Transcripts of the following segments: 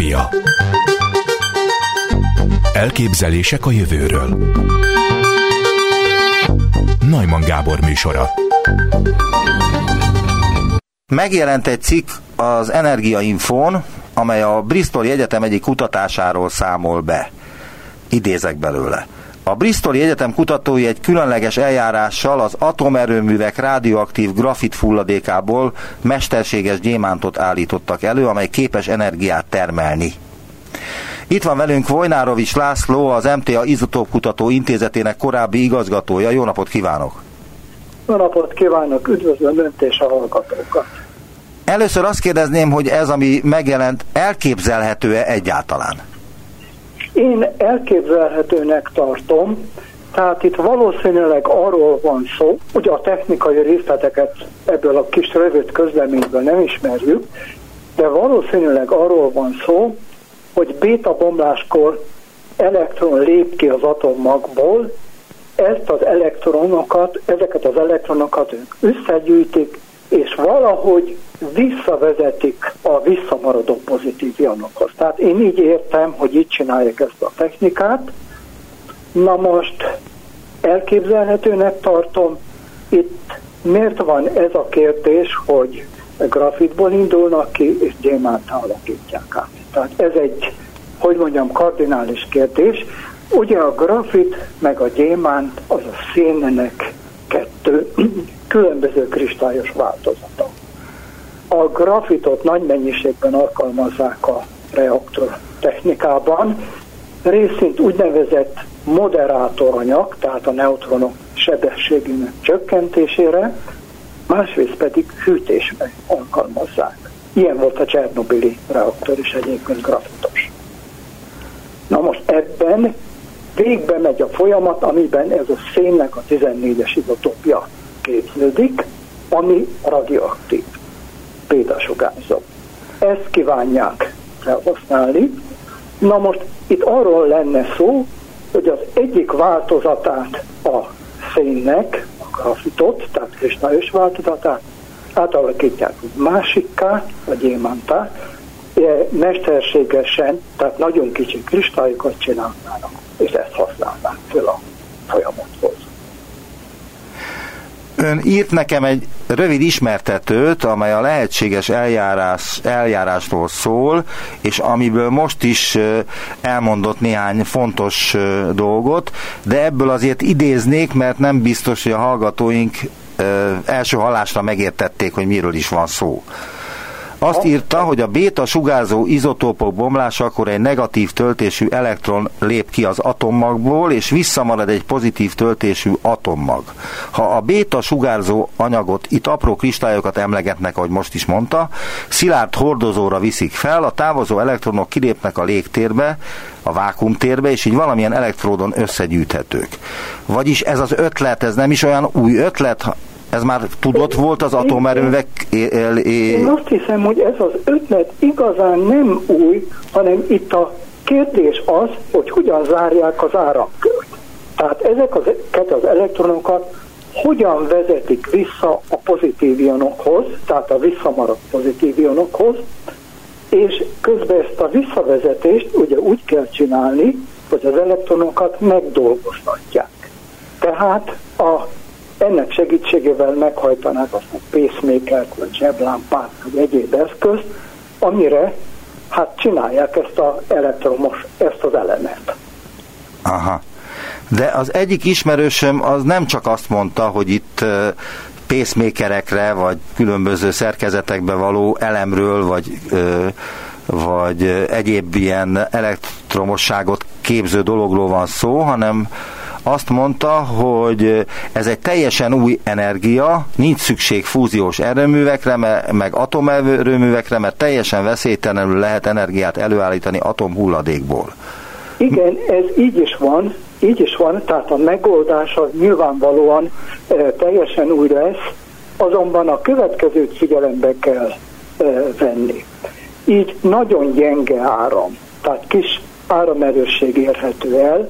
Izotópia Elképzelések a jövőről Najman Gábor műsora Megjelent egy cikk az Energiainfón, amely a Bristol Egyetem egyik kutatásáról számol be. Idézek belőle. A Bristoli Egyetem kutatói egy különleges eljárással az atomerőművek radioaktív grafit fulladékából mesterséges gyémántot állítottak elő, amely képes energiát termelni. Itt van velünk Vojnárovics László, az MTA Izotóp Kutató Intézetének korábbi igazgatója. Jó napot kívánok! Jó napot kívánok, üdvözlöm Önt és a hallgatókat! Először azt kérdezném, hogy ez, ami megjelent, elképzelhető-e egyáltalán? Én elképzelhetőnek tartom, tehát itt valószínűleg arról van szó, hogy a technikai részleteket ebből a kis rövid közleményből nem ismerjük, de valószínűleg arról van szó, hogy béta bomláskor elektron lép ki az atommagból, ezt az elektronokat, ezeket az elektronokat ők összegyűjtik, és valahogy visszavezetik a visszamaradó pozitív ionokhoz. Tehát én így értem, hogy így csinálják ezt a technikát. Na most elképzelhetőnek tartom, itt miért van ez a kérdés, hogy grafitból indulnak ki, és gyémánt alakítják át. Tehát ez egy, hogy mondjam, kardinális kérdés. Ugye a grafit meg a gyémánt az a szénnek kettő különböző kristályos változata. A grafitot nagy mennyiségben alkalmazzák a reaktor technikában, részint úgynevezett moderátoranyag, tehát a neutronok sebességének csökkentésére, másrészt pedig hűtésben alkalmazzák. Ilyen volt a Csernobili reaktor is egyébként grafitos. Na most ebben végbe megy a folyamat, amiben ez a szénnek a 14-es izotópja képződik, ami radioaktív, bétasugárzó. Ezt kívánják felhasználni. Na most itt arról lenne szó, hogy az egyik változatát a szénnek, a grafitot, tehát kristályos változatát átalakítják másikká, a gyémántá, mesterségesen, tehát nagyon kicsi kristályokat csinálnának, és ezt használnák fel a folyamathoz. Ön írt nekem egy rövid ismertetőt, amely a lehetséges eljárás, eljárásról szól, és amiből most is elmondott néhány fontos dolgot, de ebből azért idéznék, mert nem biztos, hogy a hallgatóink első hallásra megértették, hogy miről is van szó. Azt írta, hogy a béta sugárzó izotópok bomlásakor egy negatív töltésű elektron lép ki az atommagból, és visszamarad egy pozitív töltésű atommag. Ha a béta sugárzó anyagot, itt apró kristályokat emlegetnek, ahogy most is mondta, szilárd hordozóra viszik fel, a távozó elektronok kilépnek a légtérbe, a vákumtérbe, és így valamilyen elektródon összegyűjthetők. Vagyis ez az ötlet, ez nem is olyan új ötlet, ez már tudott volt az atomerőművek? Én azt hiszem, hogy ez az ötlet igazán nem új, hanem itt a kérdés az, hogy hogyan zárják az áramkört. Tehát ezeket az elektronokat hogyan vezetik vissza a pozitív ionokhoz, tehát a visszamaradt pozitív ionokhoz, és közben ezt a visszavezetést ugye úgy kell csinálni, hogy az elektronokat megdolgoztatják. Tehát a ennek segítségével meghajtanák a pacemaker vagy zseblámpát, vagy egyéb eszközt, amire hát csinálják ezt az elektromos, ezt az elemet. Aha. De az egyik ismerősöm az nem csak azt mondta, hogy itt pacemakerekre, vagy különböző szerkezetekbe való elemről, vagy, vagy egyéb ilyen elektromosságot képző dologról van szó, hanem azt mondta, hogy ez egy teljesen új energia, nincs szükség fúziós erőművekre, meg atomerőművekre, mert teljesen veszélytelenül lehet energiát előállítani atomhulladékból. Igen, ez így is van, így is van, tehát a megoldás az nyilvánvalóan e, teljesen új lesz, azonban a következőt figyelembe kell e, venni. Így nagyon gyenge áram, tehát kis áramerősség érhető el,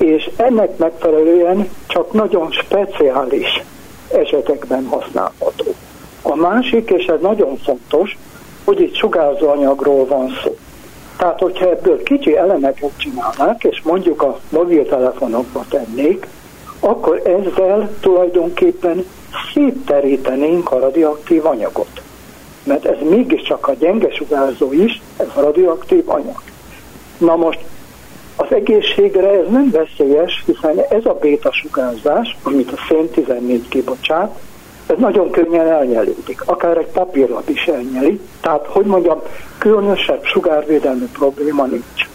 és ennek megfelelően csak nagyon speciális esetekben használható. A másik, és ez nagyon fontos, hogy itt sugárzóanyagról van szó. Tehát, hogyha ebből kicsi elemeket csinálnák, és mondjuk a mobiltelefonokba tennék, akkor ezzel tulajdonképpen szétterítenénk a radioaktív anyagot. Mert ez mégiscsak a gyenge sugárzó is, ez a radioaktív anyag. Na most az egészségre ez nem veszélyes, hiszen ez a béta sugárzás, amit a szén 14 kibocsát, ez nagyon könnyen elnyelődik, akár egy papírlap is elnyeli, tehát, hogy mondjam, különösebb sugárvédelmi probléma nincs.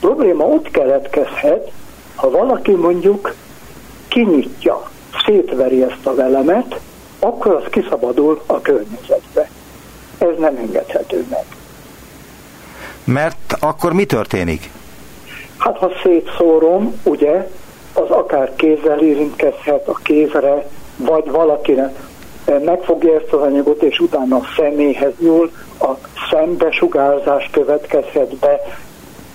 Probléma ott keletkezhet, ha valaki mondjuk kinyitja, szétveri ezt a velemet, akkor az kiszabadul a környezetbe. Ez nem engedhető meg. Mert akkor mi történik? Hát ha szétszórom, ugye, az akár kézzel érintkezhet a kézre, vagy valakinek megfogja ezt az anyagot, és utána a személyhez nyúl, a szembesugárzás következhet be,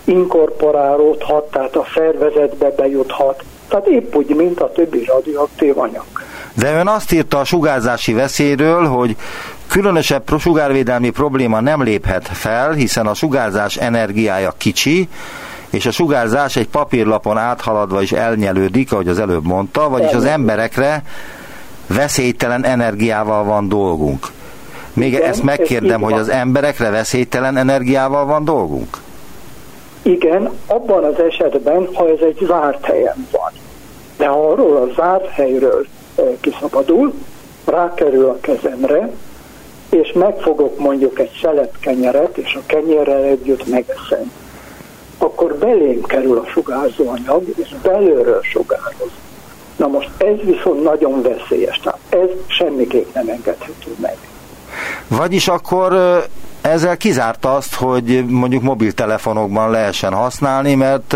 inkorporálódhat, tehát a szervezetbe bejuthat, tehát épp úgy, mint a többi radioaktív anyag. De ön azt írta a sugárzási veszélyről, hogy különösebb sugárvédelmi probléma nem léphet fel, hiszen a sugárzás energiája kicsi, és a sugárzás egy papírlapon áthaladva is elnyelődik, ahogy az előbb mondta, vagyis az emberekre veszélytelen energiával van dolgunk. Még igen, ezt megkérdem, hogy az emberekre veszélytelen energiával van dolgunk? Igen, abban az esetben, ha ez egy zárt helyen van. De ha arról a zárt helyről eh, kiszabadul, rákerül a kezemre, és megfogok mondjuk egy szelet kenyeret, és a kenyerrel együtt megeszem, akkor belém kerül a sugárzóanyag, és belőről sugároz. Na most ez viszont nagyon veszélyes, tehát ez semmiképp nem engedhető meg. Vagyis akkor ezzel kizárta azt, hogy mondjuk mobiltelefonokban lehessen használni, mert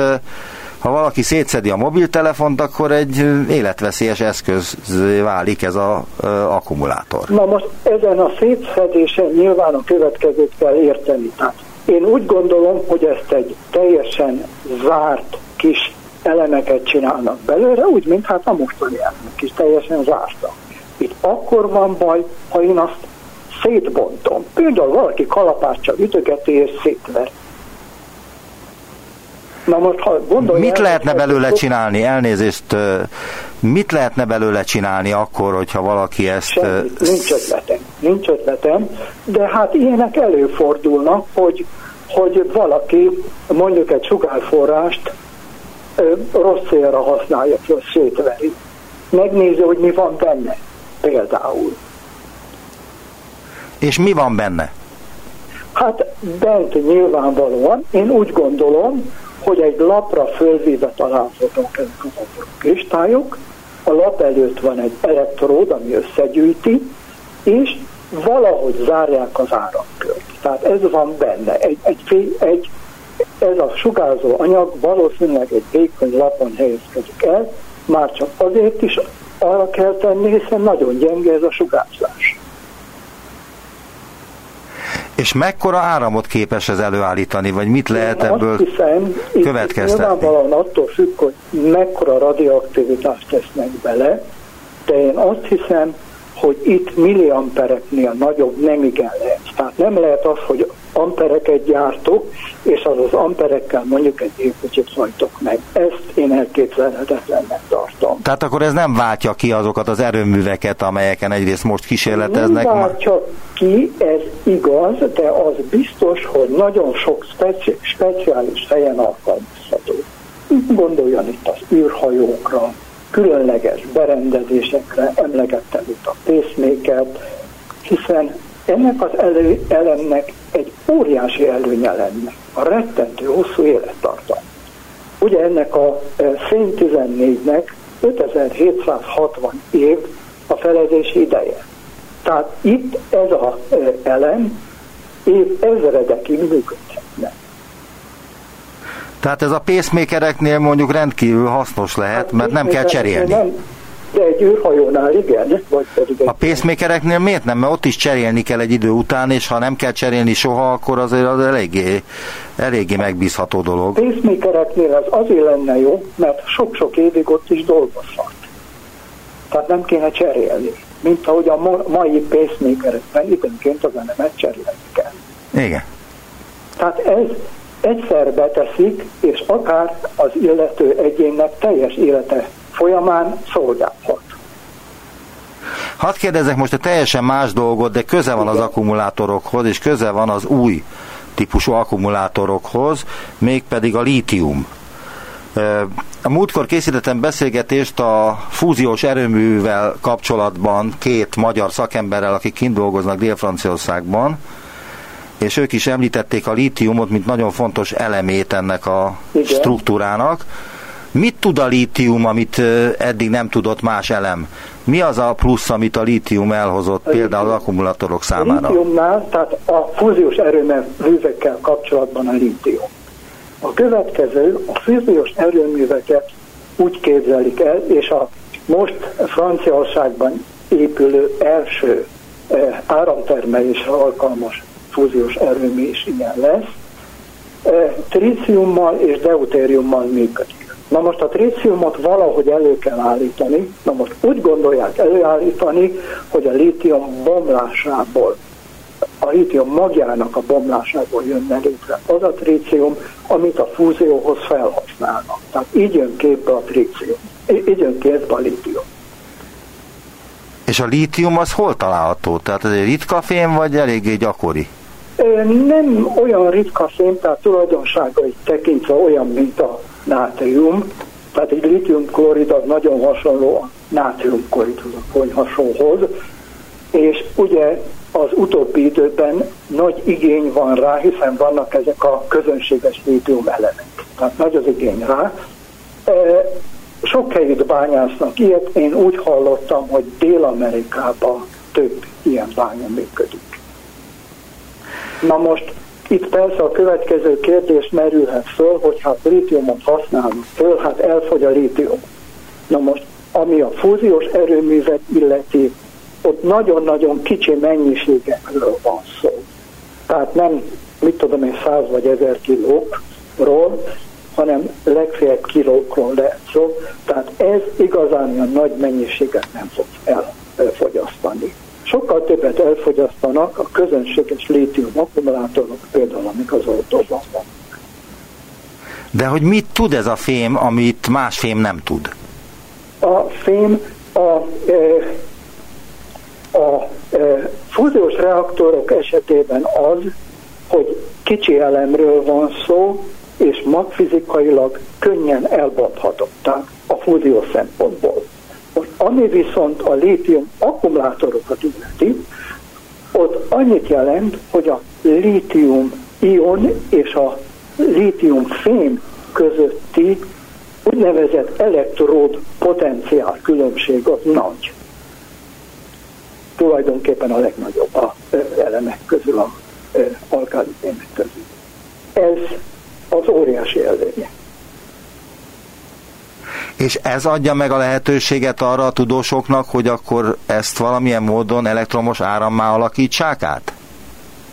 ha valaki szétszedi a mobiltelefont, akkor egy életveszélyes eszköz válik ez az akkumulátor. Na most ezen a szétszedésen nyilván a következőt kell érteni. Tehát én úgy gondolom, hogy ezt egy teljesen zárt kis elemeket csinálnak belőle, úgy, mint hát a mostani elemek is teljesen zártak. Itt akkor van baj, ha én azt szétbontom. Például valaki kalapáccsal ütögeti és szétver. Na most, ha Mit lehetne belőle csinálni? Elnézést, mit lehetne belőle csinálni akkor, hogyha valaki ezt... Semmi, nincs ötletem, nincs ötletem, de hát ilyenek előfordulnak, hogy, hogy valaki mondjuk egy sugárforrást rossz célra használja föl, szétveri. Megnézi, hogy mi van benne, például. És mi van benne? Hát bent nyilvánvalóan, én úgy gondolom, hogy egy lapra fölvéve találhatók ezek apró kristályok, a lap előtt van egy elektród, ami összegyűjti, és valahogy zárják az áramkört. Tehát ez van benne. Egy, egy, egy ez a sugárzó anyag valószínűleg egy vékony lapon helyezkedik el, már csak azért is arra kell tenni, hiszen nagyon gyenge ez a sugárzás. És mekkora áramot képes ez előállítani, vagy mit lehet Én ebből azt hiszem, következtetni? Nyilvánvalóan attól függ, hogy mekkora radioaktivitást tesznek bele, de én azt hiszem, hogy itt milliampereknél nagyobb nem igen lehet. Tehát nem lehet az, hogy ampereket gyártok, és az az amperekkel mondjuk egy gépkocsit hajtok meg. Ezt én elképzelhetetlennek tartom. Tehát akkor ez nem váltja ki azokat az erőműveket, amelyeken egyrészt most kísérleteznek? Nem váltja ki, ez igaz, de az biztos, hogy nagyon sok speci- speciális helyen alkalmazható. Gondoljon itt az űrhajókra, különleges berendezésekre, emlegettem itt a pacemaker hiszen ennek az elő, elemnek egy óriási előnye lenne, a rettentő hosszú élettartam. Ugye ennek a e, szén 14-nek 5760 év a felezési ideje. Tehát itt ez az e, elem év ezredekig működhetne. Tehát ez a pacemakereknél mondjuk rendkívül hasznos lehet, hát, mert nem kell cserélni. Nem, de egy űrhajónál igen, vagy pedig egy... A pacemakereknél miért nem? Mert ott is cserélni kell egy idő után, és ha nem kell cserélni soha, akkor azért az eléggé, eléggé megbízható dolog. A pacemakereknél az azért lenne jó, mert sok-sok évig ott is dolgozhat. Tehát nem kéne cserélni. Mint ahogy a mai pacemakerekben időnként az elemet cserélni kell. Igen. Tehát ez, egyszer beteszik, és akár az illető egyénnek teljes élete folyamán szolgálhat. Hadd kérdezek most egy teljesen más dolgot, de köze van az akkumulátorokhoz, és köze van az új típusú akkumulátorokhoz, mégpedig a lítium. A múltkor készítettem beszélgetést a fúziós erőművel kapcsolatban két magyar szakemberrel, akik kint dolgoznak Dél-Franciaországban, és ők is említették a lítiumot, mint nagyon fontos elemét ennek a Igen. struktúrának. Mit tud a lítium, amit eddig nem tudott más elem? Mi az a plusz, amit a lítium elhozott például az akkumulátorok számára? A lítiumnál, tehát a fúziós erőművekkel kapcsolatban a lítium. A következő, a fúziós erőműveket úgy képzelik el, és a most Franciaországban épülő első áramtermelésre alkalmas fúziós erőmű is ilyen lesz, tríciummal és deutériummal működik. Na most a tríciumot valahogy elő kell állítani, na most úgy gondolják előállítani, hogy a lítium bomlásából, a lítium magjának a bomlásából jönne létre az a trícium, amit a fúzióhoz felhasználnak. Tehát így jön képbe a trícium, így jön képbe a lítium. És a lítium az hol található? Tehát ez egy ritka fém, vagy eléggé gyakori? Nem olyan ritka fém, tehát tulajdonságait tekintve olyan, mint a nátrium, tehát egy litiumklorid az nagyon hasonló a nátriumkloridhoz, és ugye az utóbbi időben nagy igény van rá, hiszen vannak ezek a közönséges lítium elemek. Tehát nagy az igény rá. Sok helyütt bányásznak ilyet, én úgy hallottam, hogy Dél-Amerikában több ilyen bánya működik. Na most itt persze a következő kérdés merülhet föl, hogy hát lítiumot használunk föl, hát elfogy a lítium. Na most, ami a fúziós erőművet illeti, ott nagyon-nagyon kicsi mennyiségekről van szó. Tehát nem, mit tudom én, száz vagy ezer kilókról, hanem legfeljebb kilókról lehet szó. Tehát ez igazán olyan nagy mennyiséget nem fog elfogyasztani sokkal többet elfogyasztanak a közönséges lítium akkumulátorok, például amik az autóban vannak. De hogy mit tud ez a fém, amit más fém nem tud? A fém a, e, a e, fúziós reaktorok esetében az, hogy kicsi elemről van szó, és magfizikailag könnyen elbontható, tehát a fúzió szempontból. Most ami viszont a lítium akkumulátorokat illeti, ott annyit jelent, hogy a lítium ion és a lítium fém közötti úgynevezett elektród potenciál különbség az nagy. Tulajdonképpen a legnagyobb a elemek közül, a alkálitémek közül. Ez az óriási előnye. És ez adja meg a lehetőséget arra a tudósoknak, hogy akkor ezt valamilyen módon elektromos árammá alakítsák át?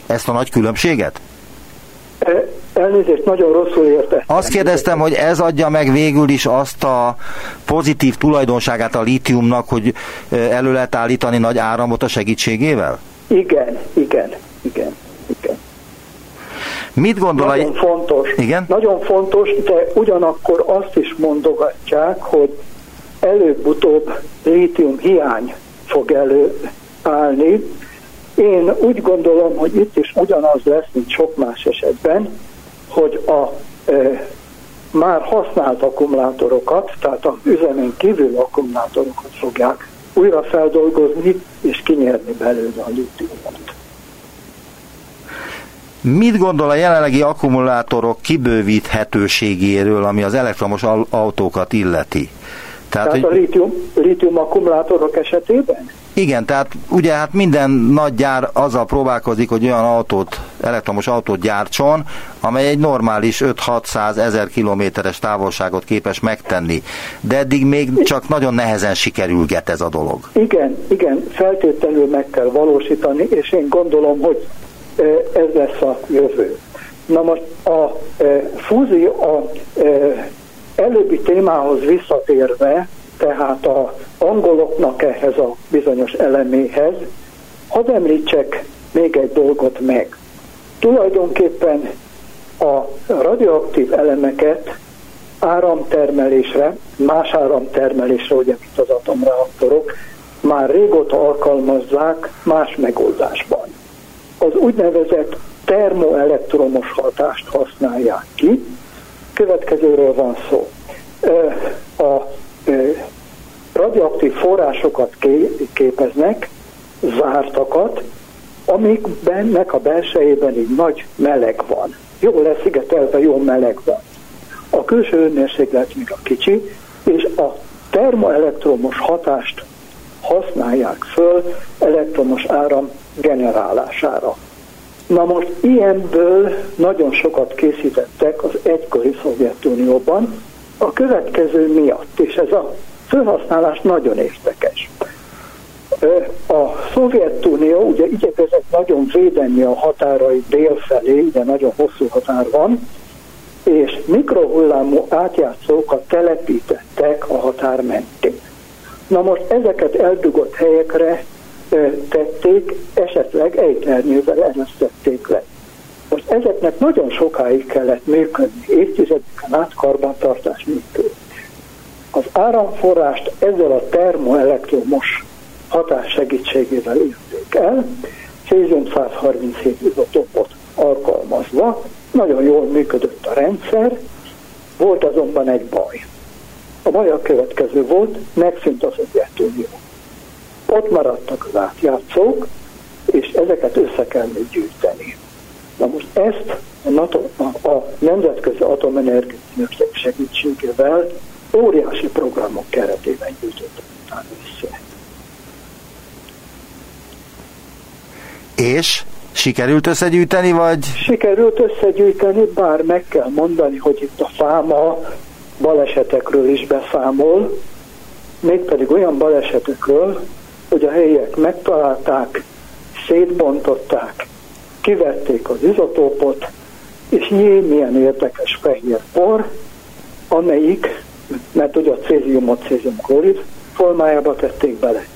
Ezt a nagy különbséget? Elnézést, nagyon rosszul érte. Azt kérdeztem, hogy ez adja meg végül is azt a pozitív tulajdonságát a lítiumnak, hogy elő lehet állítani nagy áramot a segítségével? Igen, igen, igen. Mit gondol Nagyon a... fontos. Igen? Nagyon fontos, de ugyanakkor azt is mondogatják, hogy előbb-utóbb lítium hiány fog előállni. Én úgy gondolom, hogy itt is ugyanaz lesz, mint sok más esetben, hogy a e, már használt akkumulátorokat, tehát a üzemen kívül akkumulátorokat fogják újra feldolgozni és kinyerni belőle a lítiumot. Mit gondol a jelenlegi akkumulátorok kibővíthetőségéről, ami az elektromos autókat illeti? Tehát, tehát hogy... a lítium, lítium akkumulátorok esetében? Igen, tehát ugye hát minden nagy gyár azzal próbálkozik, hogy olyan autót, elektromos autót gyártson, amely egy normális 5-600 ezer kilométeres távolságot képes megtenni. De eddig még csak nagyon nehezen sikerülget ez a dolog. Igen, igen, feltétlenül meg kell valósítani, és én gondolom, hogy ez lesz a jövő. Na most a fúzió, a előbbi témához visszatérve, tehát a angoloknak ehhez a bizonyos eleméhez, hadd említsek még egy dolgot meg. Tulajdonképpen a radioaktív elemeket áramtermelésre, más áramtermelésre, ugye mint az atomreaktorok, már régóta alkalmazzák más megoldásban. Az úgynevezett termoelektromos hatást használják ki. Következőről van szó. A radioaktív forrásokat képeznek, zártakat, amikbennek a belsejében egy nagy meleg van. Jól leszigetelve, jó meleg van. A külső hőmérséklet még a kicsi, és a termoelektromos hatást használják föl elektromos áram generálására. Na most ilyenből nagyon sokat készítettek az egykori Szovjetunióban, a következő miatt, és ez a felhasználás nagyon érdekes. A Szovjetunió ugye igyekezett nagyon védeni a határai délfelé, ugye nagyon hosszú határ van, és mikrohullámú átjátszókat telepítettek a határ mentén. Na most ezeket eldugott helyekre tették, esetleg ejtlernyővel eresztették le. Most ezeknek nagyon sokáig kellett működni, évtizedeken át karbantartás nélkül. Az áramforrást ezzel a termoelektromos hatás segítségével érték el, cézium 137 izotopot alkalmazva, nagyon jól működött a rendszer, volt azonban egy baj. A baj a következő volt, megszűnt a Szovjetunió. Ott maradtak az átjátszók, és ezeket össze kellett gyűjteni. Na most ezt a, NATO, a, a Nemzetközi Atomenergia segítségével óriási programok keretében gyűjtöttek utána össze. És sikerült összegyűjteni, vagy? Sikerült összegyűjteni, bár meg kell mondani, hogy itt a fáma balesetekről is beszámol, mégpedig olyan balesetekről, hogy a helyiek megtalálták, szétbontották, kivették az izotópot, és jé, milyen érdekes fehér por, amelyik, mert ugye a céziumot céziumklorid formájába tették bele,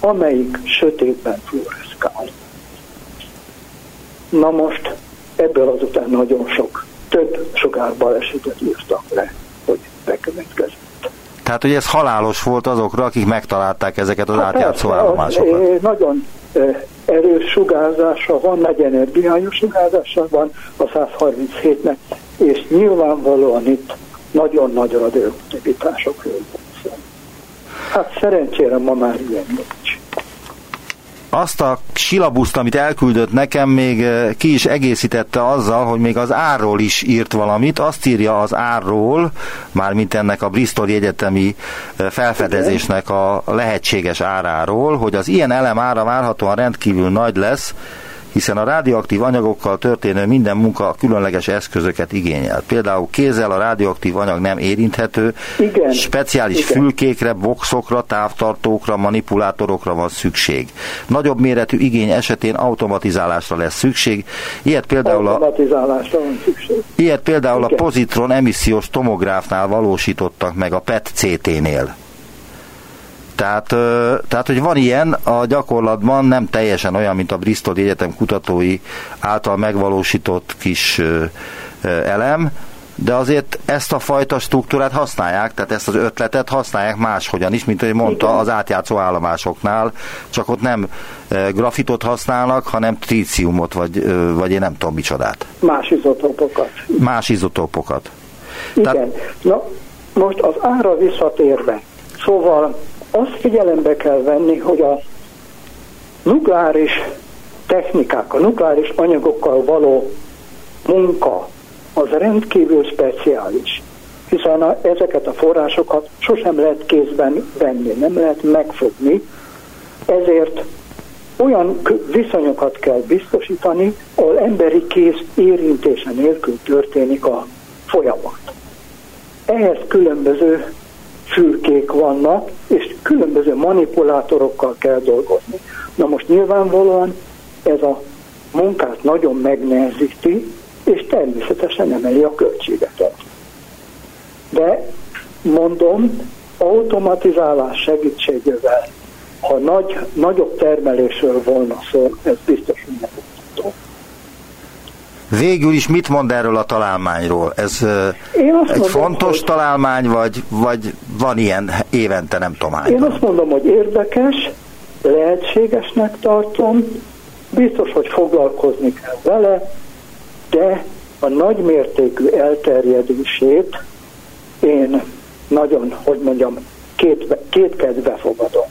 amelyik sötétben fluoreszkál. Na most ebből azután nagyon sok, több sugárbalesetet írtak le, hogy bekövetkezett. Tehát, hogy ez halálos volt azokra, akik megtalálták ezeket az hát átjátszó állomásokat. Nagyon erős sugárzása van, nagy energiájú sugárzása van a 137-nek, és nyilvánvalóan itt nagyon nagy radioaktivitásokról Hát szerencsére ma már ilyen azt a silabuszt, amit elküldött nekem, még eh, ki is egészítette azzal, hogy még az árról is írt valamit. Azt írja az árról, mármint ennek a Bristol egyetemi eh, felfedezésnek a lehetséges áráról, hogy az ilyen elem ára várhatóan rendkívül nagy lesz, hiszen a radioaktív anyagokkal történő minden munka különleges eszközöket igényel. Például kézzel a radioaktív anyag nem érinthető, Igen. speciális Igen. fülkékre, boxokra, távtartókra, manipulátorokra van szükség. Nagyobb méretű igény esetén automatizálásra lesz szükség. Ilyet például a, szükség. Ilyet például Igen. a pozitron emissziós tomográfnál valósítottak meg a PET-CT-nél. Tehát, tehát, hogy van ilyen, a gyakorlatban nem teljesen olyan, mint a Bristol Egyetem kutatói által megvalósított kis elem, de azért ezt a fajta struktúrát használják, tehát ezt az ötletet használják máshogyan is, mint hogy mondta az átjátszó állomásoknál, csak ott nem grafitot használnak, hanem tríciumot, vagy, vagy én nem tudom micsodát. Más izotópokat. Más izotópokat. Igen. Tehát- Na, most az ára visszatérve. Szóval azt figyelembe kell venni, hogy a nukleáris technikák, a nukleáris anyagokkal való munka az rendkívül speciális, hiszen a, ezeket a forrásokat sosem lehet kézben venni, nem lehet megfogni, ezért olyan viszonyokat kell biztosítani, ahol emberi kéz érintése nélkül történik a folyamat. Ehhez különböző fülkék vannak, és különböző manipulátorokkal kell dolgozni. Na most nyilvánvalóan ez a munkát nagyon megnehezíti, és természetesen emeli a költségeket. De mondom, automatizálás segítségével, ha nagy, nagyobb termelésről volna szó, ez biztos, hogy nem tudható. Végül is mit mond erről a találmányról? Ez Én azt egy mondom, fontos hogy... találmány, vagy, vagy van ilyen évente, nem tudom hány? Én azt mondom, hogy érdekes, lehetségesnek tartom, biztos, hogy foglalkozni kell vele, de a nagymértékű elterjedését én nagyon, hogy mondjam, két, két kedve fogadom.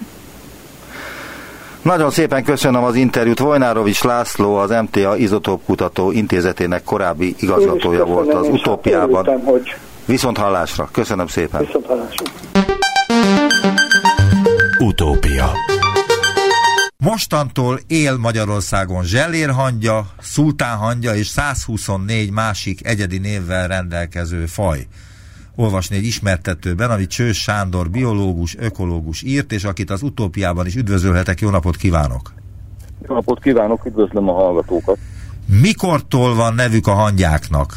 Nagyon szépen köszönöm az interjút. Vojnárovics László, az MTA Izotóp Kutató Intézetének korábbi igazgatója volt az utópiában. Hogy... Viszont hallásra. Köszönöm szépen. Viszont hallásra. Utópia Mostantól él Magyarországon zsellérhangya, szultánhangya és 124 másik egyedi névvel rendelkező faj olvasni egy ismertetőben, amit Csős Sándor biológus, ökológus írt, és akit az utópiában is üdvözölhetek. Jó napot kívánok! Jó napot kívánok, üdvözlöm a hallgatókat! Mikortól van nevük a hangyáknak?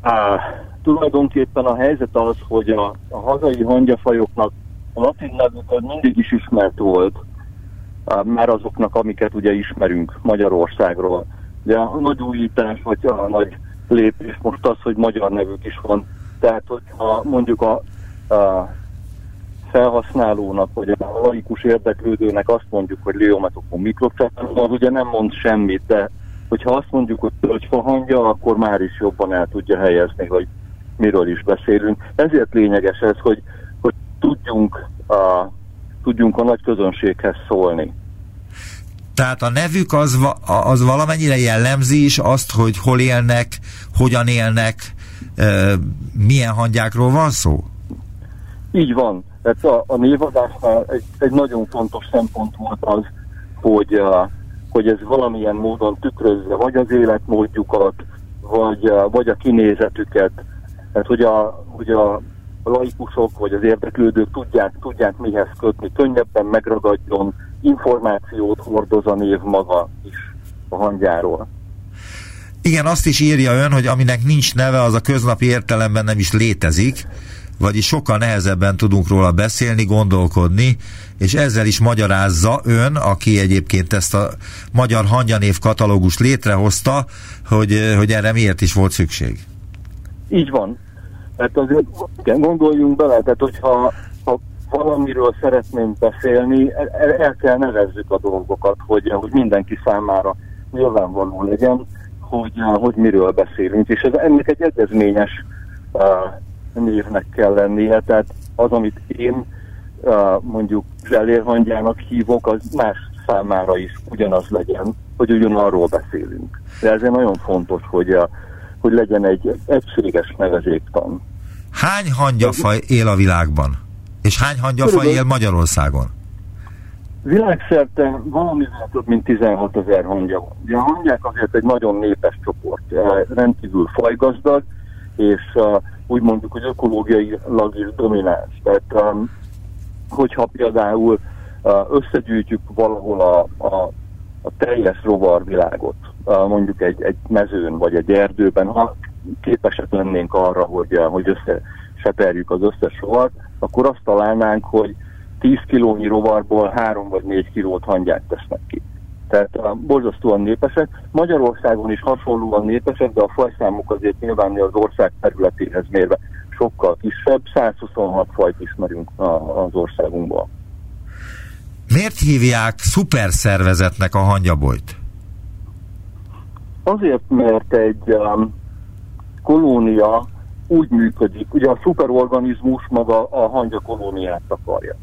Á, tulajdonképpen a helyzet az, hogy a, a hazai hangyafajoknak a latin nevük az mindig is ismert volt, már azoknak, amiket ugye ismerünk Magyarországról. De a nagy újítás, vagy a nagy lépés most az, hogy magyar nevük is van. Tehát, hogyha mondjuk a, a felhasználónak, vagy a laikus érdeklődőnek azt mondjuk, hogy Leometokon mikrocephal, az ugye nem mond semmit, de hogyha azt mondjuk, hogy tölgyfahangja, akkor már is jobban el tudja helyezni, hogy miről is beszélünk. Ezért lényeges ez, hogy, hogy tudjunk, a, tudjunk a nagy közönséghez szólni. Tehát a nevük az, az valamennyire jellemzi is azt, hogy hol élnek, hogyan élnek, milyen hangyákról van szó? Így van. Tehát a, a névadásnál egy, egy nagyon fontos szempont volt az, hogy, hogy ez valamilyen módon tükrözze vagy az életmódjukat, vagy, vagy a kinézetüket. Tehát, hogy a, hogy a laikusok vagy az érdeklődők tudják, tudják mihez kötni, könnyebben megragadjon, információt hordoz a név maga is a hangyáról. Igen, azt is írja ön, hogy aminek nincs neve, az a köznapi értelemben nem is létezik, vagyis sokkal nehezebben tudunk róla beszélni, gondolkodni, és ezzel is magyarázza ön, aki egyébként ezt a magyar hangyanév katalógus létrehozta, hogy, hogy erre miért is volt szükség. Így van. Tehát azért igen, gondoljunk bele, tehát hogyha ha valamiről szeretnénk beszélni, el, el kell nevezzük a dolgokat, hogy, hogy mindenki számára nyilvánvaló legyen, hogy, hogy miről beszélünk, és ez ennek egy egyezményes uh, névnek kell lennie, tehát az, amit én uh, mondjuk zselérhangyának hívok, az más számára is ugyanaz legyen, hogy ugyanarról beszélünk. De ezért nagyon fontos, hogy, uh, hogy legyen egy egységes nevezéktan. Hány hangyafaj él a világban? És hány hangyafaj él Magyarországon? Világszerte valamivel több mint 16 ezer hangya van. Ugye a hangyák azért egy nagyon népes csoport, eh, rendkívül fajgazdag, és uh, úgy mondjuk, hogy ökológiailag is domináns. Tehát um, hogyha például uh, összegyűjtjük valahol a, a, a teljes rovarvilágot, uh, mondjuk egy, egy mezőn vagy egy erdőben, ha képesek lennénk arra, hogy, hogy összeseperjük az összes rovart, akkor azt találnánk, hogy 10 kilónyi rovarból 3 vagy 4 kilót hangyák tesznek ki. Tehát a, borzasztóan népesek. Magyarországon is hasonlóan népesek, de a fajszámuk azért nyilván az ország területéhez mérve sokkal kisebb. 126 fajt ismerünk a, az országunkban. Miért hívják szuperszervezetnek a hangyabolyt? Azért, mert egy um, kolónia úgy működik, ugye a szuperorganizmus maga a hangya kolóniát akarja.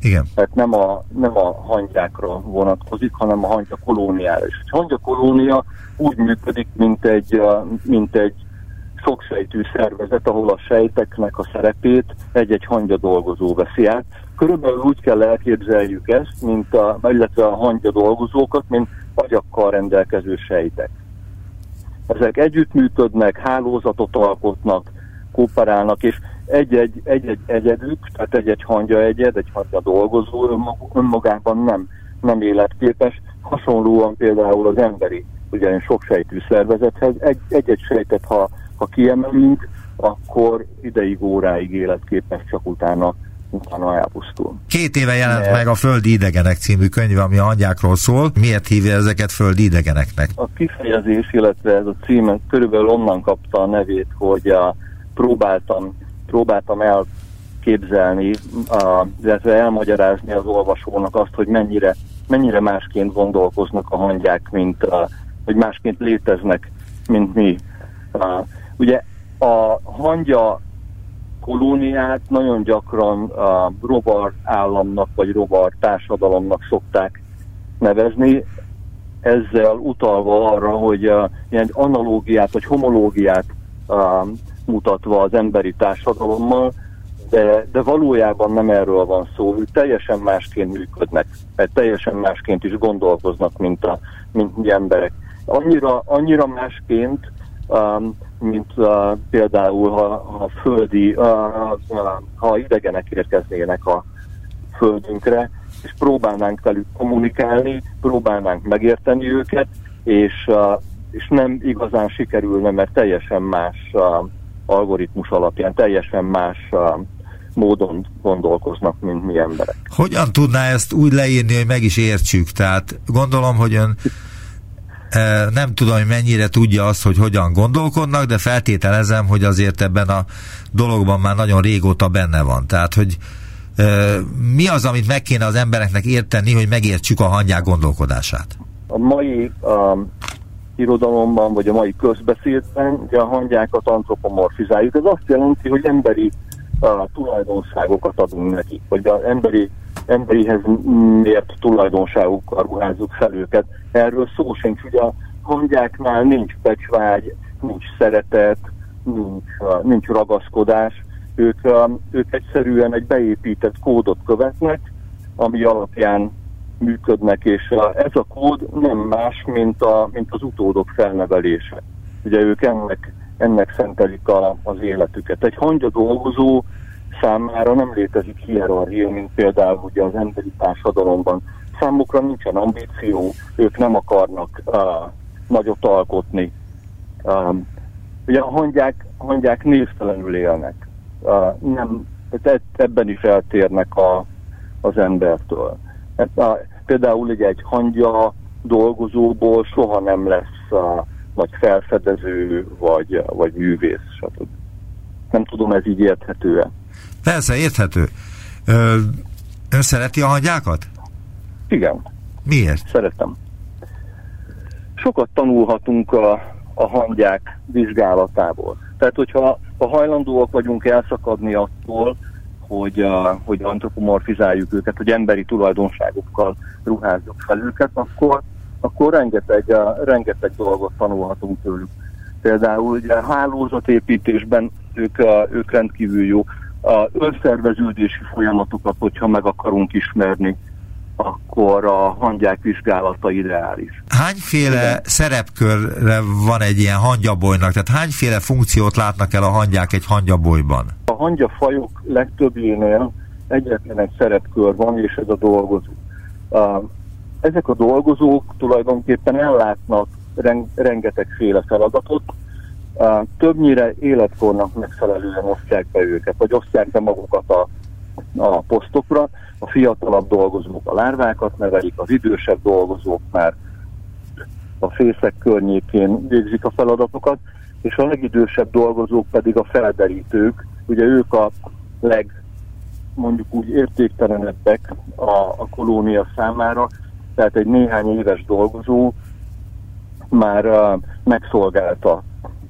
Igen. Tehát nem a, nem a hangyákra vonatkozik, hanem a hangya kolóniára is. A hangya kolónia úgy működik, mint egy, mint egy soksejtű szervezet, ahol a sejteknek a szerepét egy-egy hangya dolgozó veszi át. Körülbelül úgy kell elképzeljük ezt, mint a, illetve a hangya dolgozókat, mint agyakkal rendelkező sejtek. Ezek együttműködnek, hálózatot alkotnak, kooperálnak, és egy-egy, egy-egy egyedük, tehát egy-egy hangya egyed, egy hangya dolgozó önmagában nem, nem életképes. Hasonlóan például az emberi, ugyanis sok sejtű szervezethez egy-egy sejtet, ha, ha kiemelünk, akkor ideig, óráig életképes, csak utána utána elpusztul. Két éve jelent De... meg a Földi Idegenek című könyv, ami a hangyákról szól. Miért hívja ezeket Földi Idegeneknek? A kifejezés, illetve ez a cím körülbelül onnan kapta a nevét, hogy a, próbáltam, próbáltam elképzelni, a, illetve elmagyarázni az olvasónak azt, hogy mennyire, mennyire másként gondolkoznak a hangyák, mint a, hogy másként léteznek, mint mi. A, ugye a hangya kolóniát nagyon gyakran a rovar államnak vagy rovar társadalomnak szokták nevezni, ezzel utalva arra, hogy uh, ilyen analógiát vagy homológiát uh, mutatva az emberi társadalommal, de, de valójában nem erről van szó, ők teljesen másként működnek, mert teljesen másként is gondolkoznak, mint, a, mint mi emberek. Annyira, annyira másként, um, mint uh, például, ha, ha földi, uh, uh, ha idegenek érkeznének a földünkre, és próbálnánk velük kommunikálni, próbálnánk megérteni őket, és, uh, és nem igazán sikerülne, mert teljesen más uh, algoritmus alapján, teljesen más módon gondolkoznak, mint mi emberek. Hogyan tudná ezt úgy leírni, hogy meg is értsük? Tehát gondolom, hogy ön nem tudom, hogy mennyire tudja azt, hogy hogyan gondolkodnak, de feltételezem, hogy azért ebben a dologban már nagyon régóta benne van. Tehát, hogy mi az, amit meg kéne az embereknek érteni, hogy megértsük a hangyák gondolkodását? A mai a irodalomban, vagy a mai közbeszédben ugye a hangyákat antropomorfizáljuk. Ez azt jelenti, hogy emberi a tulajdonságokat adunk nekik, vagy az emberi, emberihez mért tulajdonságokkal ruházzuk fel őket. Erről szó sincs, ugye a hangyáknál nincs becsvágy, nincs szeretet, nincs, nincs ragaszkodás, ők, ők egyszerűen egy beépített kódot követnek, ami alapján működnek, és ez a kód nem más, mint, a, mint az utódok felnevelése. Ugye ők ennek ennek szentelik a, az életüket. Egy hangya dolgozó számára nem létezik hierarchia, mint például ugye az emberi társadalomban. Számukra nincsen ambíció, ők nem akarnak uh, nagyot alkotni. Um, ugye a hangyák, hangyák névtelenül élnek. Uh, nem, ebben is eltérnek a, az embertől. Hát, uh, például ugye egy hangya dolgozóból soha nem lesz uh, vagy felfedező, vagy, vagy művész, stb. Nem tudom, ez így érthető-e. Persze, érthető. Ö, ön szereti a hangyákat? Igen. Miért? Szeretem. Sokat tanulhatunk a, a hangyák vizsgálatából. Tehát, hogyha ha hajlandóak vagyunk elszakadni attól, hogy, a, hogy antropomorfizáljuk őket, hogy emberi tulajdonságokkal ruházzuk fel őket, akkor akkor rengeteg, rengeteg dolgot tanulhatunk tőlük. Például ugye a hálózatépítésben ők, ők rendkívül jó. A önszerveződési folyamatokat, hogyha meg akarunk ismerni, akkor a hangyák vizsgálata ideális. Hányféle Igen. szerepkörre van egy ilyen hangyabolynak? Tehát hányféle funkciót látnak el a hangyák egy hangyabolyban? A hangyafajok legtöbbjénél egyetlen egy szerepkör van, és ez a dolgozó ezek a dolgozók tulajdonképpen ellátnak rengetegféle feladatot, többnyire életkornak megfelelően osztják be őket, vagy osztják be magukat a, a posztokra. A fiatalabb dolgozók a lárvákat nevelik, az idősebb dolgozók már a fészek környékén végzik a feladatokat, és a legidősebb dolgozók pedig a felderítők, ugye ők a leg mondjuk úgy értéktelenebbek a, a kolónia számára, tehát egy néhány éves dolgozó már uh, megszolgálta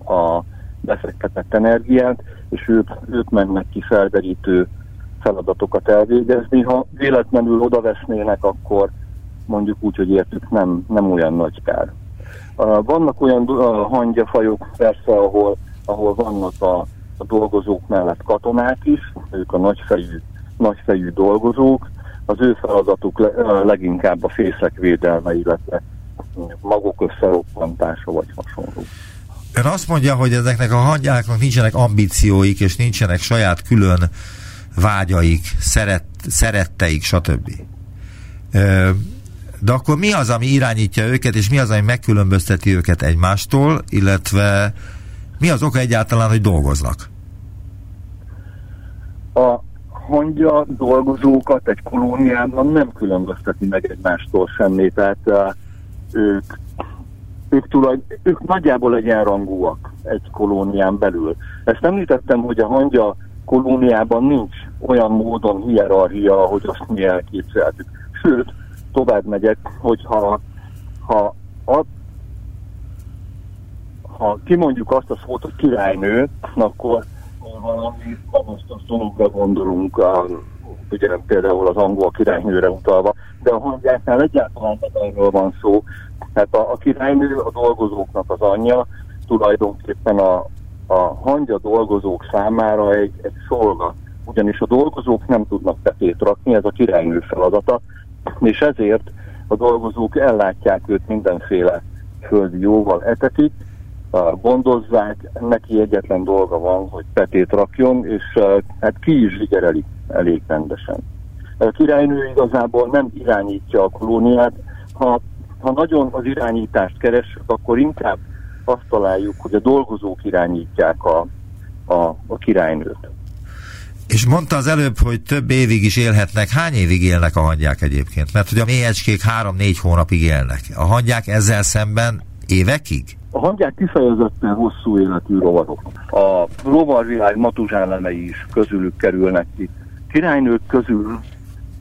a befektetett energiát, és ők, ők mennek ki felderítő feladatokat elvégezni. Ha véletlenül odavesznének, akkor mondjuk úgy, hogy értük nem, nem olyan nagy kár. Vannak olyan hangyafajok persze, ahol, ahol vannak a, a dolgozók mellett katonák is, ők a nagyfejű, nagyfejű dolgozók, az ő feladatuk leginkább a fészek védelme, illetve maguk összeroppantása vagy hasonló. Ön azt mondja, hogy ezeknek a hangyáknak nincsenek ambícióik, és nincsenek saját külön vágyaik, szeret, szeretteik, stb. De akkor mi az, ami irányítja őket, és mi az, ami megkülönbözteti őket egymástól, illetve mi az oka egyáltalán, hogy dolgoznak? A hangya dolgozókat egy kolóniában nem különbözteti meg egymástól semmi, tehát ők, ők, tulaj, ők nagyjából egyenrangúak egy kolónián belül. Ezt említettem, hogy a hangya kolóniában nincs olyan módon hierarchia, ahogy azt mi elképzeltük. Sőt, tovább megyek, hogyha ha, a, ha kimondjuk azt a szót, hogy királynő, akkor valami magasztos dologra gondolunk, a, ugye például az angol királynőre utalva, de a hangyáknál egyáltalán nem erről van szó. Hát a, a királynő a dolgozóknak az anyja, tulajdonképpen a, a hangya dolgozók számára egy, egy szolga, ugyanis a dolgozók nem tudnak petét rakni, ez a királynő feladata, és ezért a dolgozók ellátják őt mindenféle földi jóval etetik, gondozzák, neki egyetlen dolga van, hogy petét rakjon, és hát ki is zsigereli elég rendesen. A királynő igazából nem irányítja a kolóniát, ha, ha nagyon az irányítást keressük, akkor inkább azt találjuk, hogy a dolgozók irányítják a, a, a királynőt. És mondta az előbb, hogy több évig is élhetnek. Hány évig élnek a hangyák egyébként? Mert ugye a méhecskék három-négy hónapig élnek. A hangyák ezzel szemben évekig? A hangyák kifejezetten hosszú életű rovarok. A rovarvilág matuzsálemei is közülük kerülnek ki. Királynők közül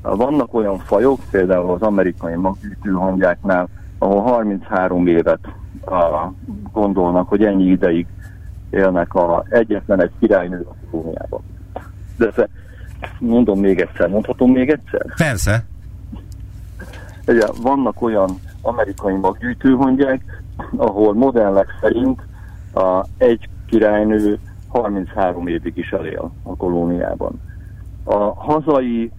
vannak olyan fajok, például az amerikai maggyűjtő hangyáknál, ahol 33 évet a, gondolnak, hogy ennyi ideig élnek a egyetlen egy királynő a kolóniában. De mondom még egyszer, mondhatom még egyszer? Persze. Ugye, vannak olyan amerikai maggyűjtőhangyák, ahol modellek szerint a egy királynő 33 évig is elél a kolóniában. A hazai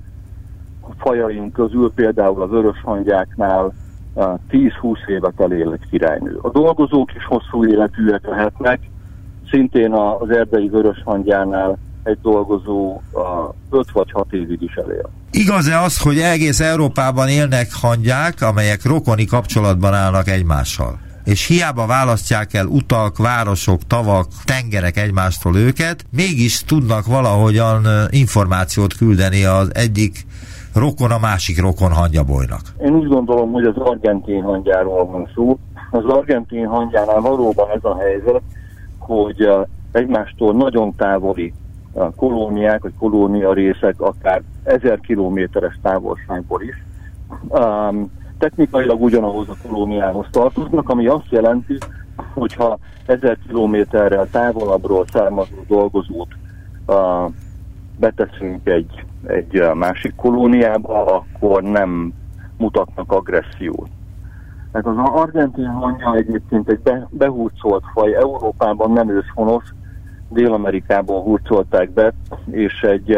fajaink közül például a vörös hangyáknál 10-20 évet elél egy királynő. A dolgozók is hosszú életűek lehetnek, szintén az erdei vörös hangyánál egy dolgozó 5 vagy 6 évig is elél. Igaz-e az, hogy egész Európában élnek hangyák, amelyek rokoni kapcsolatban állnak egymással? és hiába választják el utak, városok, tavak, tengerek egymástól őket, mégis tudnak valahogyan információt küldeni az egyik rokon a másik rokon hangyabolynak. Én úgy gondolom, hogy az argentin hangyáról van szó. Az argentin hangyánál valóban ez a helyzet, hogy egymástól nagyon távoli kolóniák, vagy kolónia részek akár ezer kilométeres távolságból is um, technikailag ugyanahoz a kolóniához tartoznak, ami azt jelenti, hogyha ezer kilométerrel távolabbról származó dolgozót uh, beteszünk egy, egy másik kolóniába, akkor nem mutatnak agressziót. Tehát az argentin hangja egyébként egy be, behurcolt faj, Európában nem őshonos, Dél-Amerikában hurcolták be, és egy,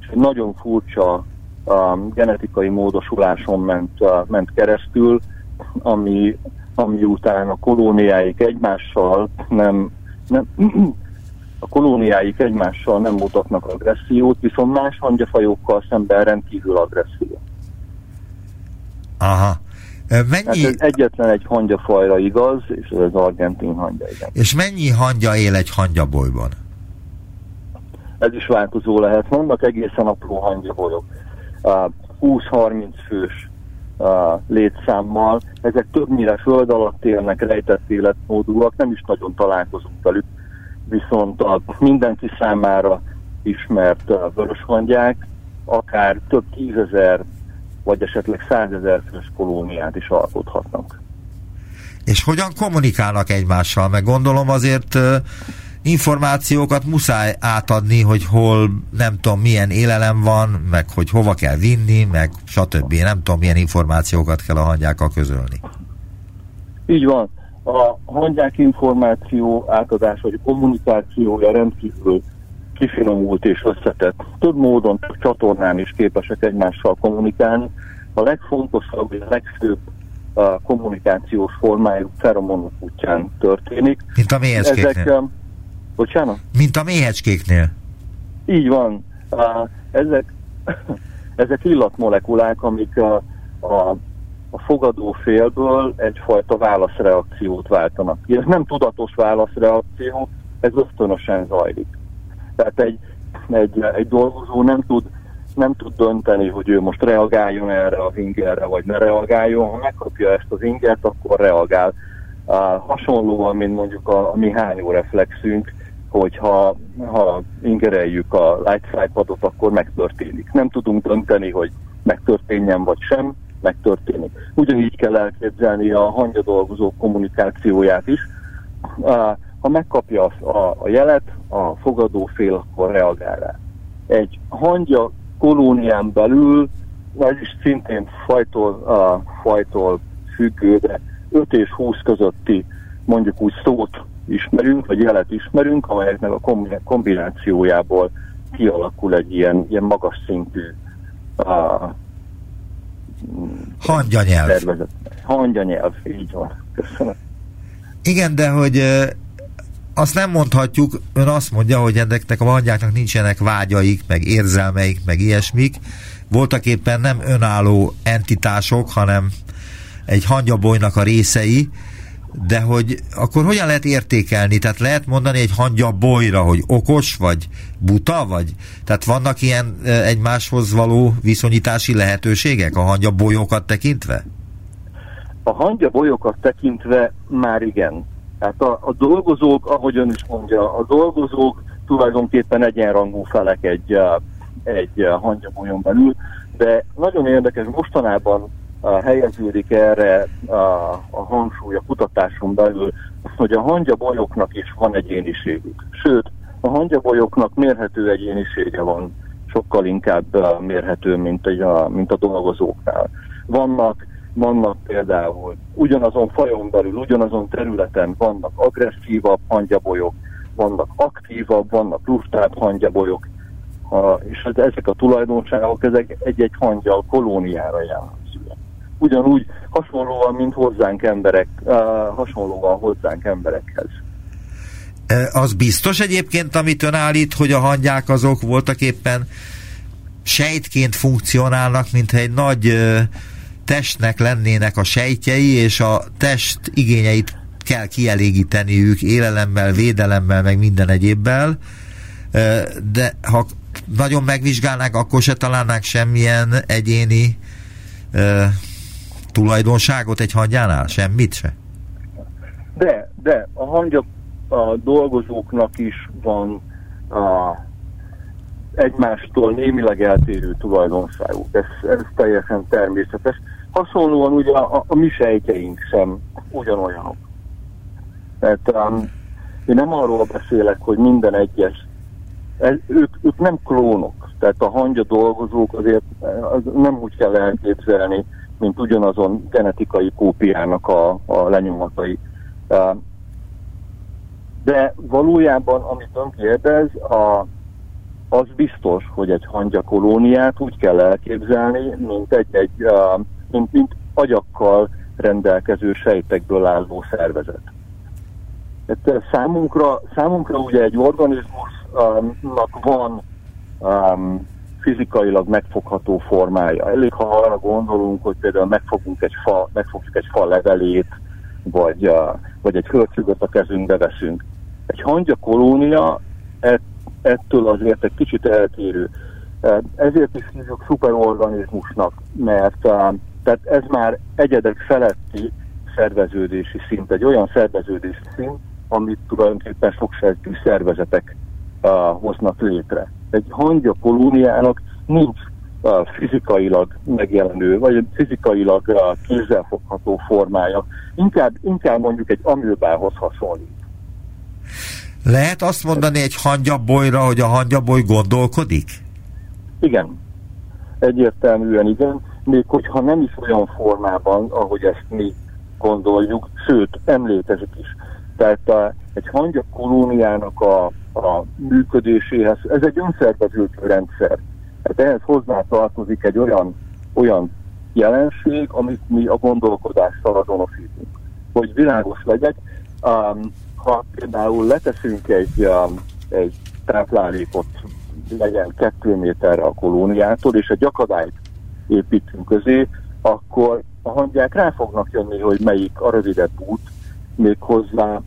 és egy nagyon furcsa a genetikai módosuláson ment, ment keresztül, ami, ami után a kolóniáik egymással nem, nem a kolóniáik egymással nem mutatnak agressziót, viszont más hangyafajokkal szemben rendkívül agresszió. Aha. Mennyi... Hát ez egyetlen egy hangyafajra igaz, és ez az argentin hangya, igen. És mennyi hangya él egy hangyabolyban? Ez is változó lehet. Vannak egészen apró hangyabolyok. 20-30 fős létszámmal. Ezek többnyire föld alatt élnek, rejtett életmódúak, nem is nagyon találkozunk velük, viszont a mindenki számára ismert vöröshangyák akár több tízezer, vagy esetleg százezer fős kolóniát is alkothatnak. És hogyan kommunikálnak egymással? Meg gondolom azért információkat muszáj átadni, hogy hol nem tudom milyen élelem van, meg hogy hova kell vinni, meg stb. Nem tudom milyen információkat kell a hangyákkal közölni. Így van. A hangyák információ átadás vagy kommunikációja rendkívül kifinomult és összetett. Több módon, több csatornán is képesek egymással kommunikálni. A legfontosabb, a legfőbb a kommunikációs formájuk feromonok útján történik. Mint a Ezek, Bocsánat? Mint a méhecskéknél. Így van. Ezek, ezek illatmolekulák, amik a, a, a fogadó félből egyfajta válaszreakciót váltanak Ez nem tudatos válaszreakció, ez ösztönösen zajlik. Tehát egy, egy, egy dolgozó nem tud nem tud dönteni, hogy ő most reagáljon erre az ingerre, vagy ne reagáljon. Ha megkapja ezt az ingert, akkor reagál. Uh, hasonlóan, mint mondjuk a, a mi hányó reflexünk, hogyha ha ingereljük a light padot, akkor megtörténik. Nem tudunk dönteni, hogy megtörténjen vagy sem, megtörténik. Ugyanígy kell elképzelni a hangyadolgozók kommunikációját is. Ha megkapja a, a jelet, a fogadó fél akkor reagál rá. Egy hangya kolónián belül, ez is szintén fajtól, a fajtól függő, de 5 és 20 közötti mondjuk úgy szót ismerünk, vagy jelet ismerünk, amelyeknek a kombinációjából kialakul egy ilyen, ilyen magas szintű a, Hangyanyelv. Tervezet. Hangyanyelv, így van. Köszönöm. Igen, de hogy azt nem mondhatjuk, ön azt mondja, hogy ennek a hangyáknak nincsenek vágyaik, meg érzelmeik, meg ilyesmik. Voltak éppen nem önálló entitások, hanem egy hangyabolynak a részei, de hogy akkor hogyan lehet értékelni? Tehát lehet mondani egy hangya bolyra, hogy okos, vagy buta, vagy? Tehát vannak ilyen egymáshoz való viszonyítási lehetőségek a hangya bolyokat tekintve? A hangya bolyokat tekintve már igen. Tehát a, a dolgozók, ahogy ön is mondja, a dolgozók tulajdonképpen egyenrangú felek egy, egy hangyabolyon belül, de nagyon érdekes, mostanában helyeződik erre a, a hangsúly a kutatáson belül, hogy a hangyabolyoknak is van egyéniségük. Sőt, a hangyabolyoknak mérhető egyénisége van, sokkal inkább mérhető, mint a, mint a dolgozóknál. Vannak, vannak például ugyanazon fajon belül, ugyanazon területen vannak agresszívabb hangyabolyok, vannak aktívabb, vannak lustább hangyabolyok, és hát ezek a tulajdonságok ezek egy-egy hangyal kolóniára jellemzőek ugyanúgy hasonlóan, mint hozzánk emberek, uh, hasonlóan hozzánk emberekhez. Az biztos egyébként, amit ön állít, hogy a hangyák azok voltak éppen sejtként funkcionálnak, mint egy nagy testnek lennének a sejtjei, és a test igényeit kell kielégíteniük élelemmel, védelemmel, meg minden egyébbel, de ha nagyon megvizsgálnák, akkor se találnák semmilyen egyéni tulajdonságot egy hangyánál? Semmit se? De, de a hangya a dolgozóknak is van a, egymástól némileg eltérő tulajdonságuk. Ez, ez teljesen természetes. Hasonlóan ugye a, a mi sejtjeink sem ugyanolyanok. Tehát um, én nem arról beszélek, hogy minden egyes, ez, ők, ők nem klónok, tehát a hangya dolgozók azért az nem úgy kell elképzelni, mint ugyanazon genetikai kópiának a, a lenyomatai. De valójában, amit ön kérdez, a, az biztos, hogy egy hangya kolóniát úgy kell elképzelni, mint egy, egy mint, mint agyakkal rendelkező sejtekből álló szervezet. Tehát számunkra, számunkra ugye egy organizmusnak van fizikailag megfogható formája. Elég, ha arra gondolunk, hogy például megfogunk egy fa, megfogjuk egy fa levelét, vagy, vagy egy hölgyfügöt a kezünkbe veszünk. Egy hangya kolónia ett, ettől azért egy kicsit eltérő. Ezért is hívjuk szuperorganizmusnak, mert tehát ez már egyedek feletti szerveződési szint, egy olyan szerveződési szint, amit tulajdonképpen soksejtű szervezetek hoznak létre egy hangya kolóniának nincs uh, fizikailag megjelenő, vagy fizikailag uh, kézzelfogható formája. Inkább, inkább mondjuk egy amőbához hasonlít. Lehet azt mondani egy hangyabolyra, hogy a hangyaboly gondolkodik? Igen. Egyértelműen igen. Még hogyha nem is olyan formában, ahogy ezt mi gondoljuk, sőt, emlékezik is. Tehát a, egy hangya kolóniának a a működéséhez. Ez egy önszerveződő rendszer. Tehát ehhez hozzá tartozik egy olyan, olyan jelenség, amit mi a gondolkodással azonosítunk. Hogy világos legyek, um, ha például leteszünk egy, um, egy táplálékot, legyen kettő méterre a kolóniától, és egy akadályt építünk közé, akkor a hangyák rá fognak jönni, hogy melyik a rövidebb út, méghozzá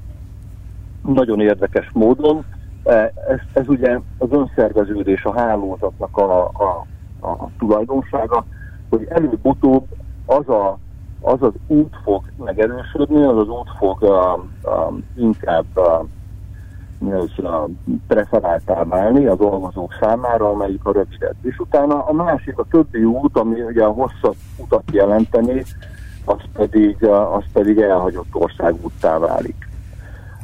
nagyon érdekes módon, E, ez, ez ugye az önszerveződés, a hálózatnak a, a, a tulajdonsága, hogy előbb-utóbb az, a, az az út fog megerősödni, az az út fog uh, uh, inkább uh, preferáltá válni a dolgozók számára, amelyik a rövidebb. És utána a másik, a többi út, ami ugye a hosszabb utat jelenteni, az pedig, az pedig elhagyott országúttá válik.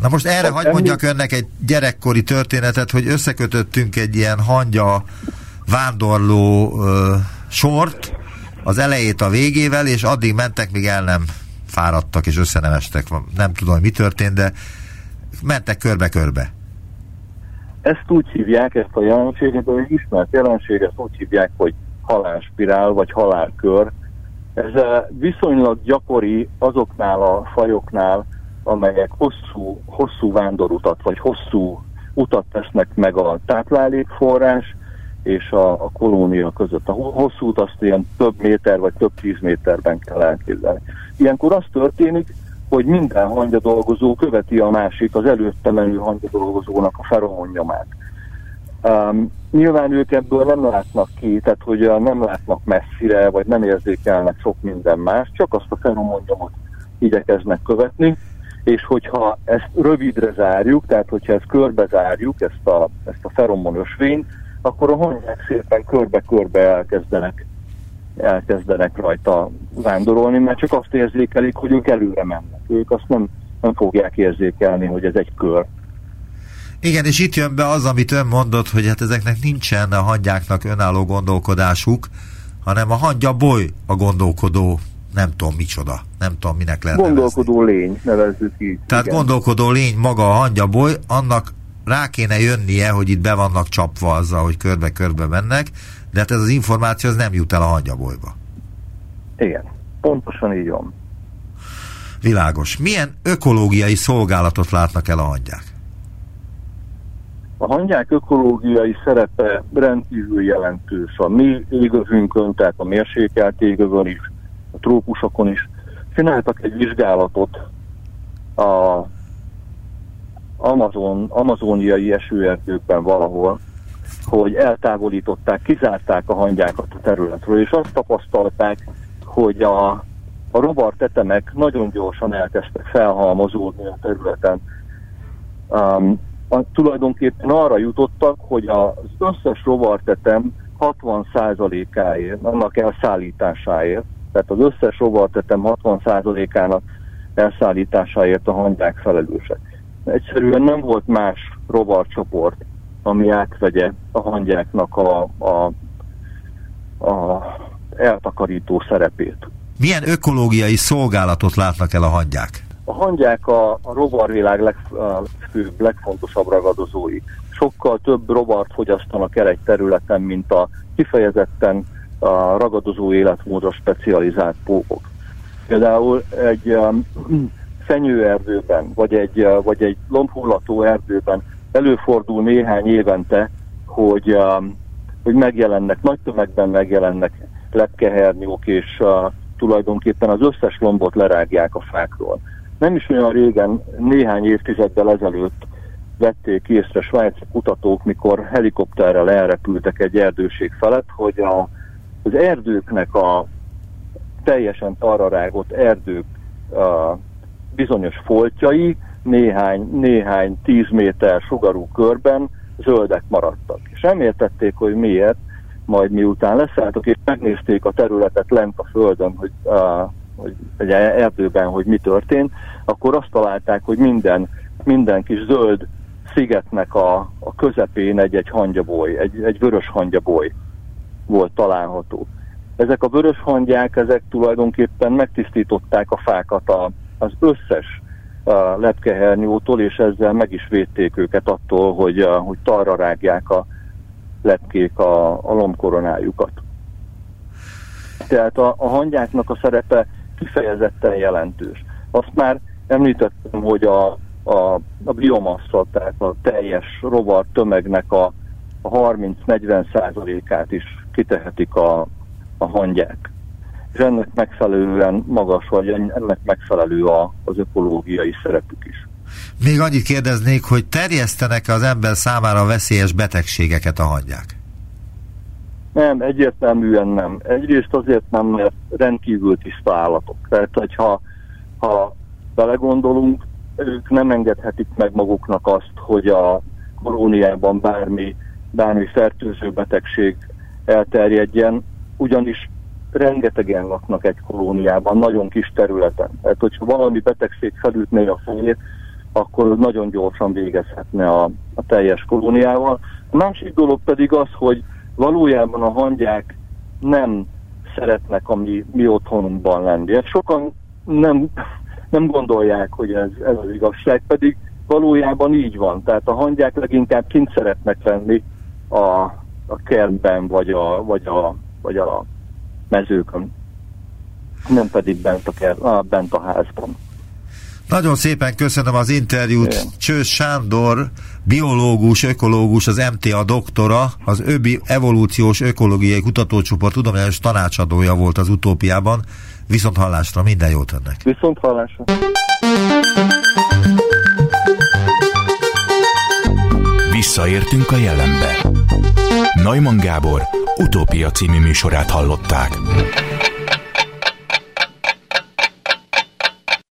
Na most erre hagyd mondjak önnek egy gyerekkori történetet, hogy összekötöttünk egy ilyen hangya vándorló ö, sort, az elejét a végével, és addig mentek, míg el nem fáradtak és összenemestek. Nem tudom, mi történt, de mentek körbe-körbe. Ezt úgy hívják, ezt a jelenséget, egy ismert jelenség, ezt úgy hívják, hogy halálspirál vagy halálkör. Ez viszonylag gyakori azoknál a fajoknál, amelyek hosszú, hosszú vándorutat vagy hosszú utat tesznek meg a táplálékforrás és a, a kolónia között. A hosszú út azt ilyen több méter vagy több tíz méterben kell elképzelni. Ilyenkor az történik, hogy minden hangya dolgozó követi a másik, az előtte menő hangya dolgozónak a feromonnyomát. Um, nyilván ők ebből nem látnak ki, tehát hogy nem látnak messzire, vagy nem érzékelnek sok minden más, csak azt a feromonnyomot igyekeznek követni, és hogyha ezt rövidre zárjuk, tehát hogyha ezt körbe zárjuk, ezt a, ezt a feromon ösvényt, akkor a hongyák szépen körbe-körbe elkezdenek, elkezdenek rajta vándorolni, mert csak azt érzékelik, hogy ők előre mennek. Ők azt nem, nem fogják érzékelni, hogy ez egy kör. Igen, és itt jön be az, amit ön mondott, hogy hát ezeknek nincsen a hangyáknak önálló gondolkodásuk, hanem a hangya boly a gondolkodó nem tudom micsoda, nem tudom minek lehet Gondolkodó nevezni. lény, nevezzük így. Tehát igen. gondolkodó lény maga a hangyaboly, annak rá kéne jönnie, hogy itt be vannak csapva azzal, hogy körbe-körbe mennek, de hát ez az információ az nem jut el a hangyabolyba. Igen, pontosan így van. Világos. Milyen ökológiai szolgálatot látnak el a hangyák? A hangyák ökológiai szerepe rendkívül jelentős. A mi égövünkön, tehát a mérsékelt égövön is a trópusokon is. Csináltak egy vizsgálatot a Amazon, amazoniai esőerdőkben valahol, hogy eltávolították, kizárták a hangyákat a területről, és azt tapasztalták, hogy a, a rovartetemek nagyon gyorsan elkezdtek felhalmozódni a területen. Um, a, tulajdonképpen arra jutottak, hogy az összes rovartetem 60%-áért, annak elszállításáért tehát az összes rovartetem 60%-ának elszállításáért a hangyák felelősek. Egyszerűen nem volt más rovarcsoport, ami átvegye a hangyáknak a, a, a eltakarító szerepét. Milyen ökológiai szolgálatot látnak el a hangyák? A hangyák a, a rovarvilág legfőbb, legfontosabb ragadozói. Sokkal több rovart fogyasztanak el egy területen, mint a kifejezetten a ragadozó életmódra specializált pókok. Például egy um, fenyőerdőben, vagy egy, uh, vagy egy lombhullató erdőben előfordul néhány évente, hogy, um, hogy megjelennek, nagy tömegben megjelennek lepkehernyók, és uh, tulajdonképpen az összes lombot lerágják a fákról. Nem is olyan régen, néhány évtizeddel ezelőtt vették észre svájci kutatók, mikor helikopterrel elrepültek egy erdőség felett, hogy a az erdőknek a teljesen tarrarágott erdők a bizonyos foltjai néhány, néhány tíz méter sugarú körben zöldek maradtak. És nem hogy miért, majd miután leszálltak és megnézték a területet lent a földön, hogy, a, egy erdőben, hogy mi történt, akkor azt találták, hogy minden, minden kis zöld szigetnek a, a közepén egy-egy hangyaboly, egy, egy vörös hangyaboly volt található. Ezek a vörös hangyák, ezek tulajdonképpen megtisztították a fákat a, az összes a lepkehernyótól, és ezzel meg is védték őket attól, hogy, a, hogy talra rágják a lepkék a, a lombkoronájukat. Tehát a, a hangyáknak a szerepe kifejezetten jelentős. Azt már említettem, hogy a, a, a biomassa, tehát a teljes rovar tömegnek a, a 30-40 százalékát is kitehetik a, a hangyák. És ennek megfelelően magas, vagy ennek megfelelő a, az ökológiai szerepük is. Még annyit kérdeznék, hogy terjesztenek az ember számára veszélyes betegségeket a hangyák? Nem, egyértelműen nem. Egyrészt azért nem, mert rendkívül tiszta állatok. Tehát, hogyha ha belegondolunk, ők nem engedhetik meg maguknak azt, hogy a kolóniában bármi, bármi fertőző betegség elterjedjen, ugyanis rengetegen laknak egy kolóniában, nagyon kis területen. Tehát, hogyha valami betegség felütné a fejét, akkor nagyon gyorsan végezhetne a, a teljes kolóniával. A másik dolog pedig az, hogy valójában a hangyák nem szeretnek a mi, mi otthonunkban lenni. Ezt sokan nem, nem gondolják, hogy ez, ez az igazság, pedig valójában így van. Tehát a hangyák leginkább kint szeretnek lenni a, a kertben, vagy a, vagy, a, vagy a mezőkön, nem pedig bent a, kert, a, bent a házban. Nagyon szépen köszönöm az interjút. Igen. Csős Sándor, biológus, ökológus, az MTA doktora, az ÖBI Evolúciós Ökológiai Kutatócsoport tudományos tanácsadója volt az utópiában. Viszont hallásra, minden jót önnek. Viszont hallásra. Visszaértünk a jelenbe. Neumann Gábor utópia című műsorát hallották.